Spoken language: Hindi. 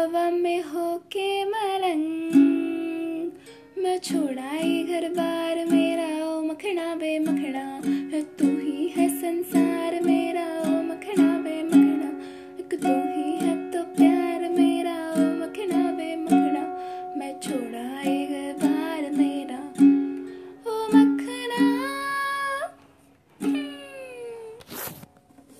हवा में होके मलंग मैं छोड़ा घर बार मेरा ओ मखना बे मखना।